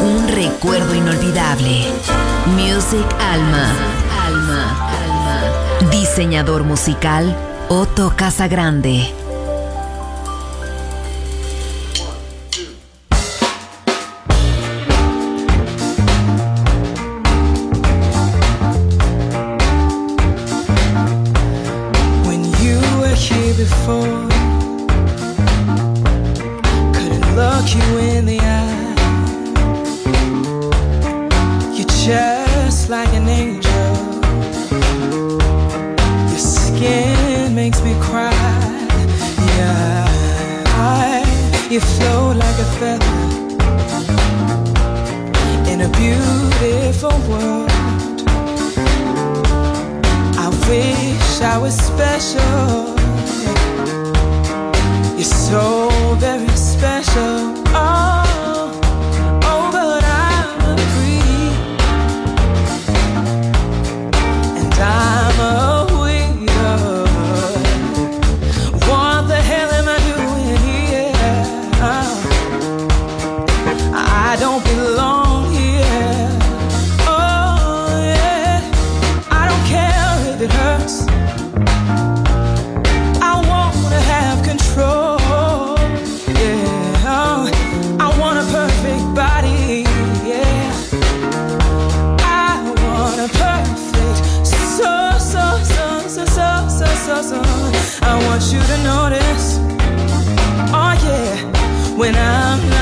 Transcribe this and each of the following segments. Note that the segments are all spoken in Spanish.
Un recuerdo inolvidable. Music Alma. Alma. Alma. Diseñador musical Otto Casagrande. before. Couldn't look you in the want you to notice. Oh, yeah, when I'm not.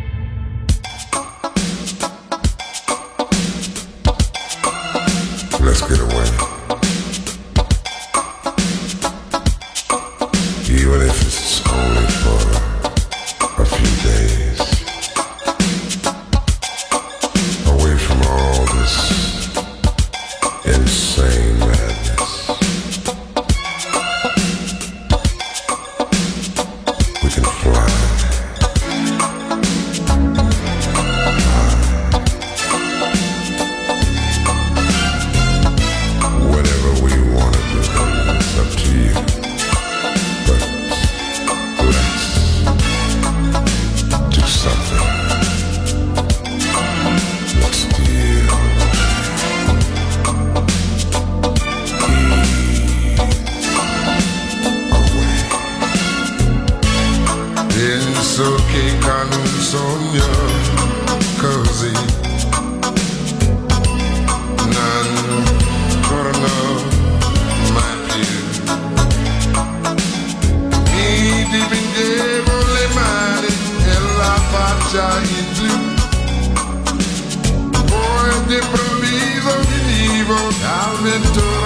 Boy, they believe, believe, I'm in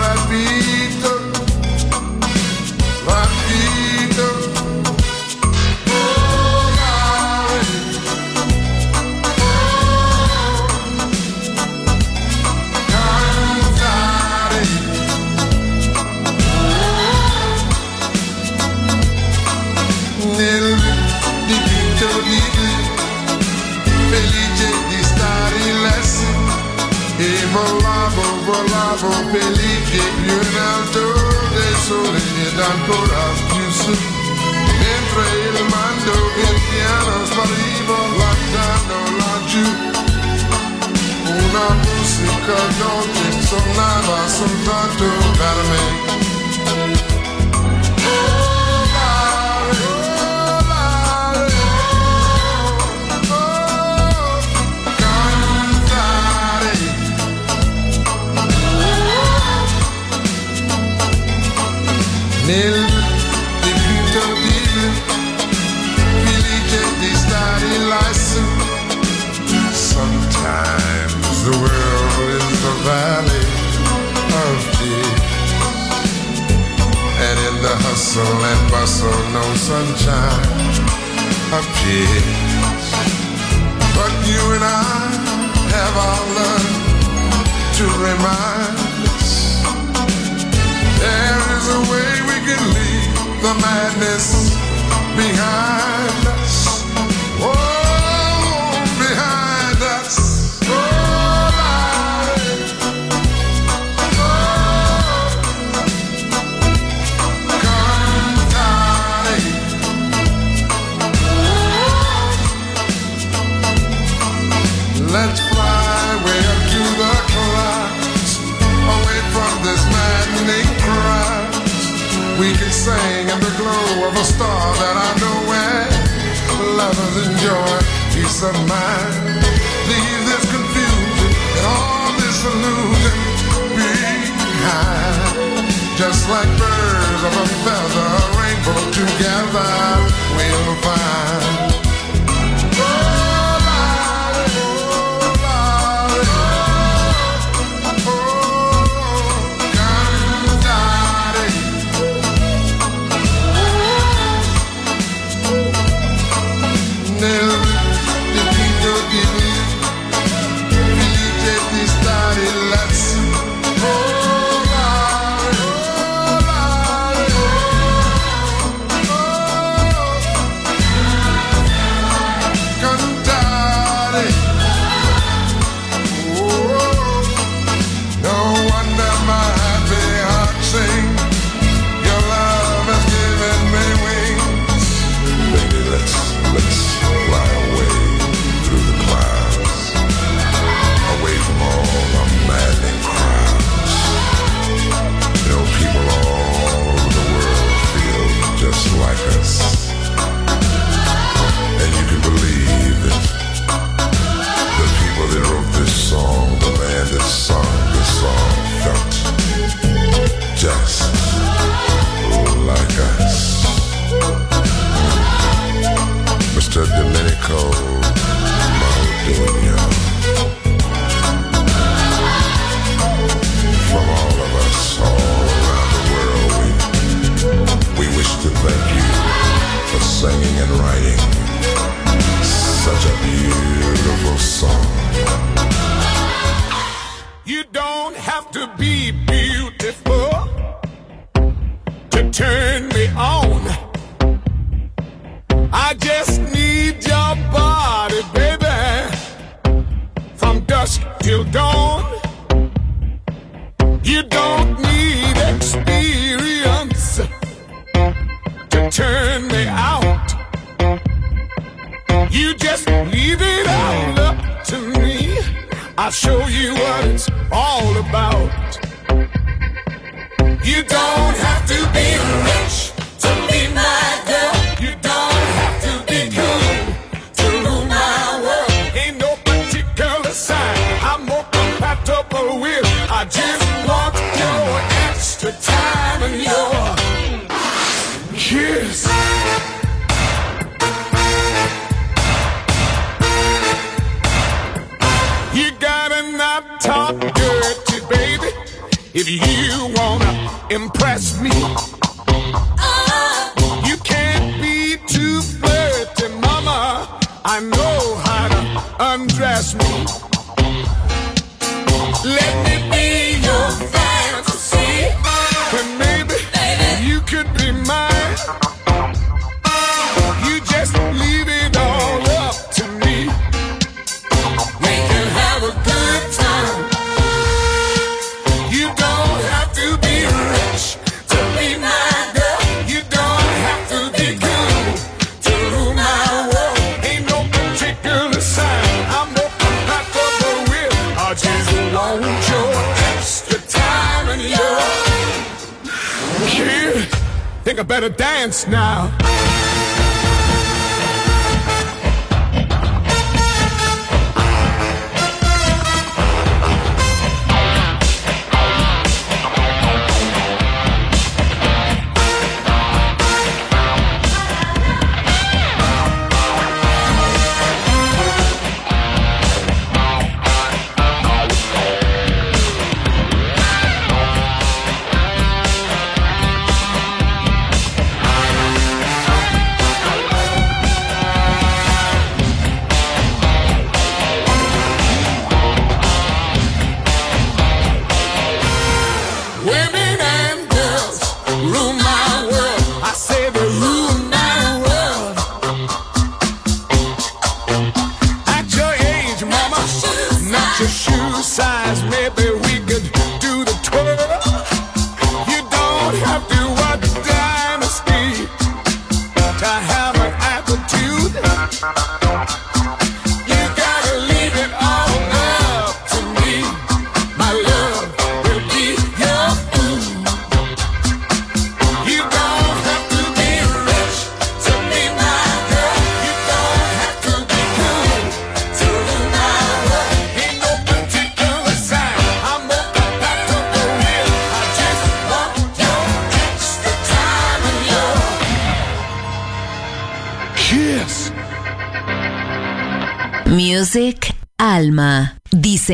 sole ed ancora più su. Mentre il mando pian piano spariva guardando laggiù una musica dolce suonava soltanto per me. of a feather, a rainbow together we'll find. If you wanna impress me, uh, you can't be too flirty, mama. I know how to undress me. Let me be your fantasy, and maybe, maybe. you could be mine. a better dance now.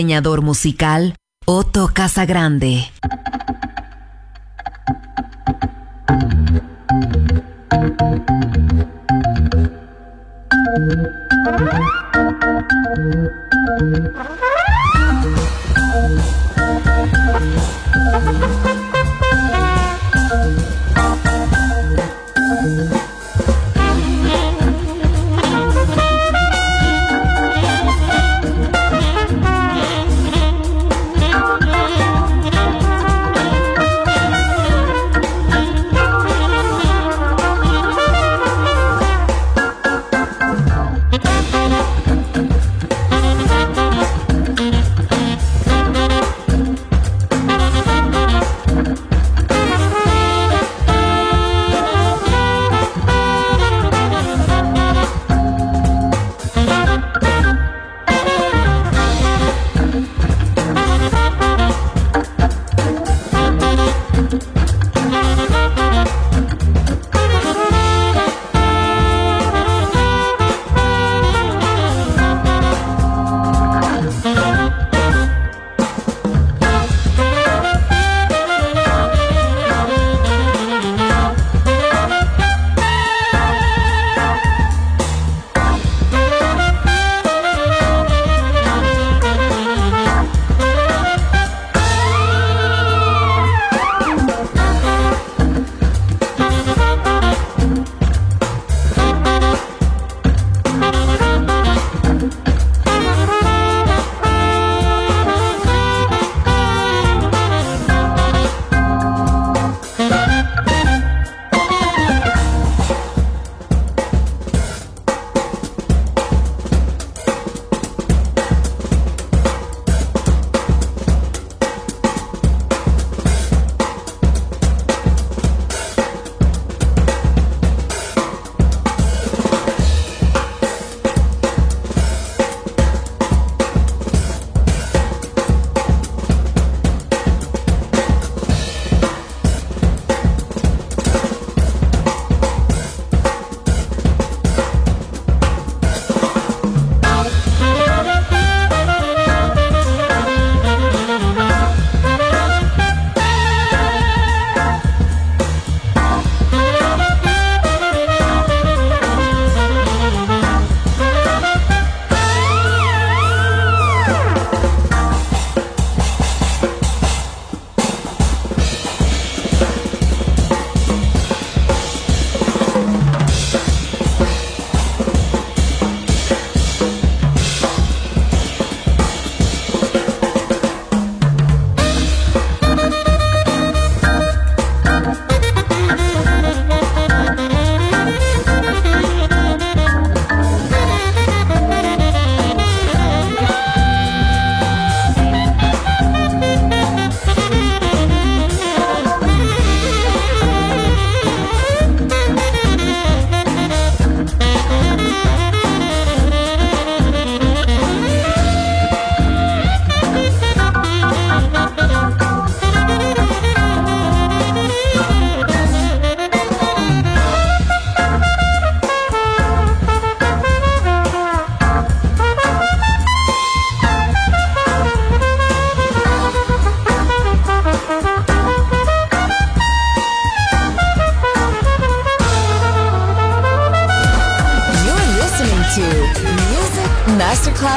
diseñador musical Otto Casagrande.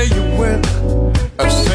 where you went. I've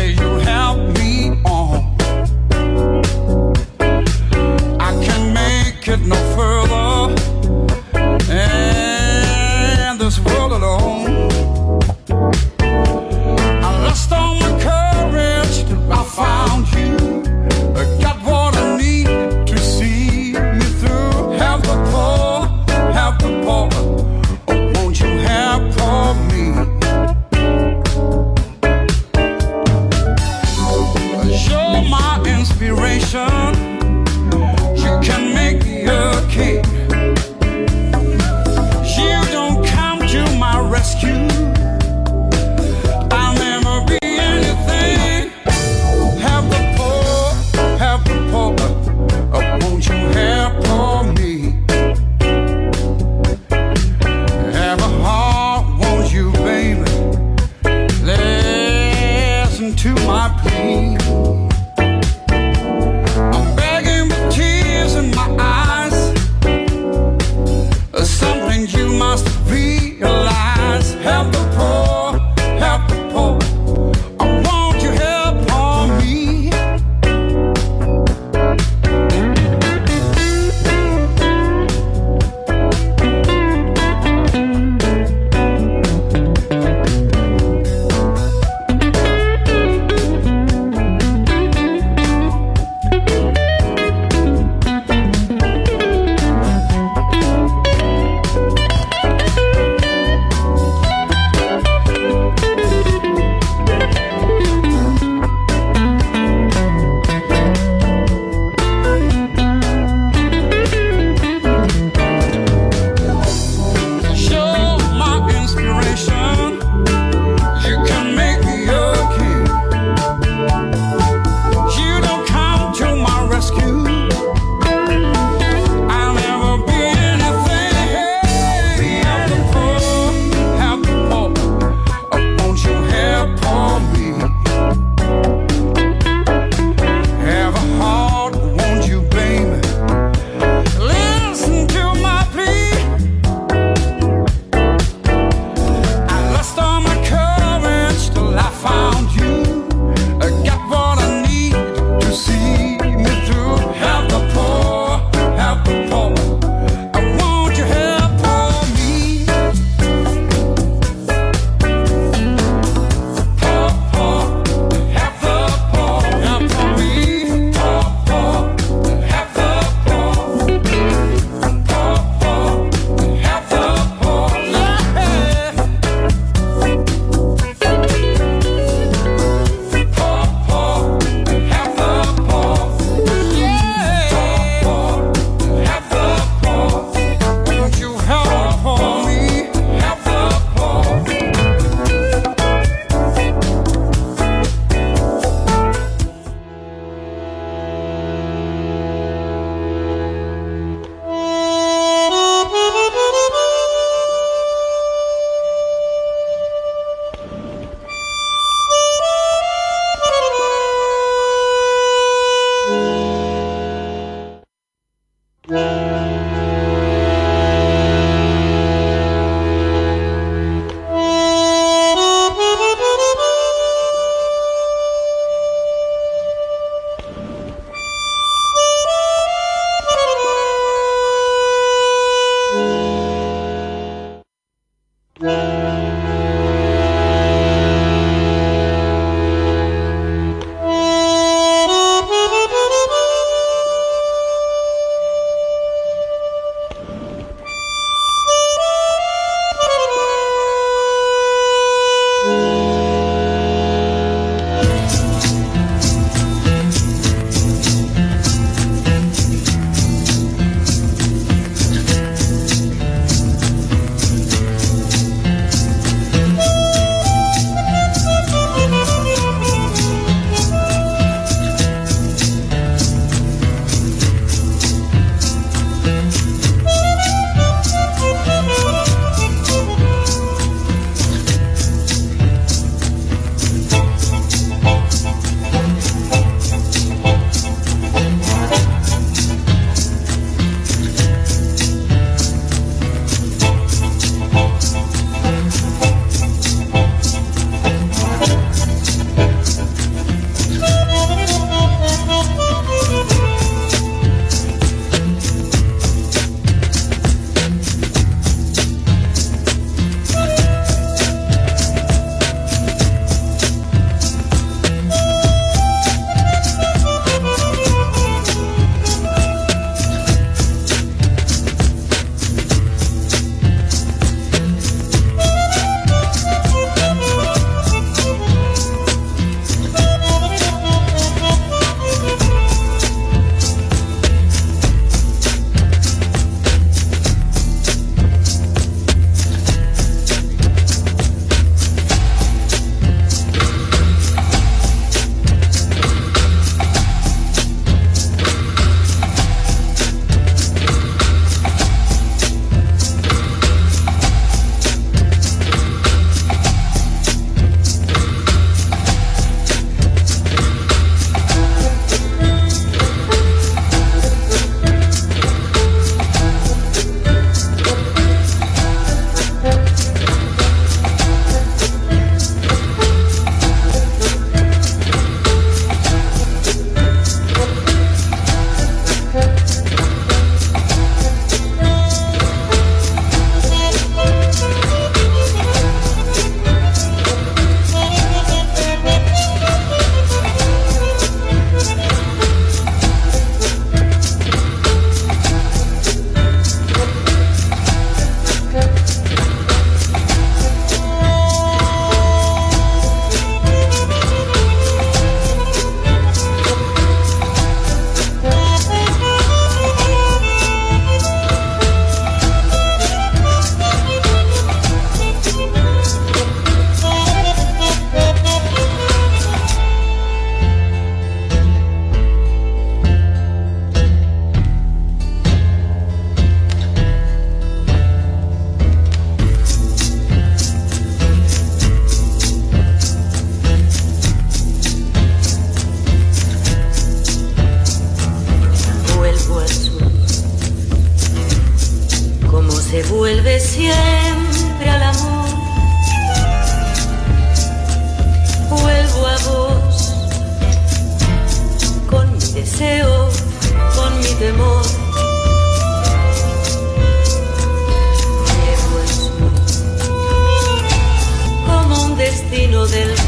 del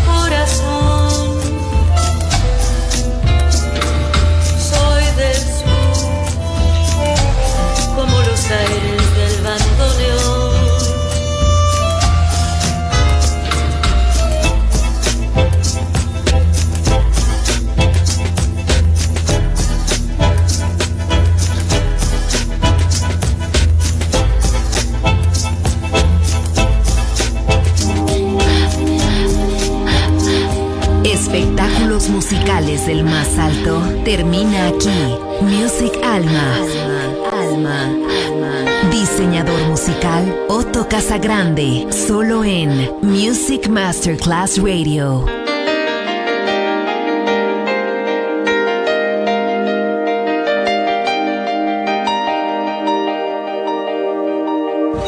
Casagrande. Solo en Music Masterclass Radio.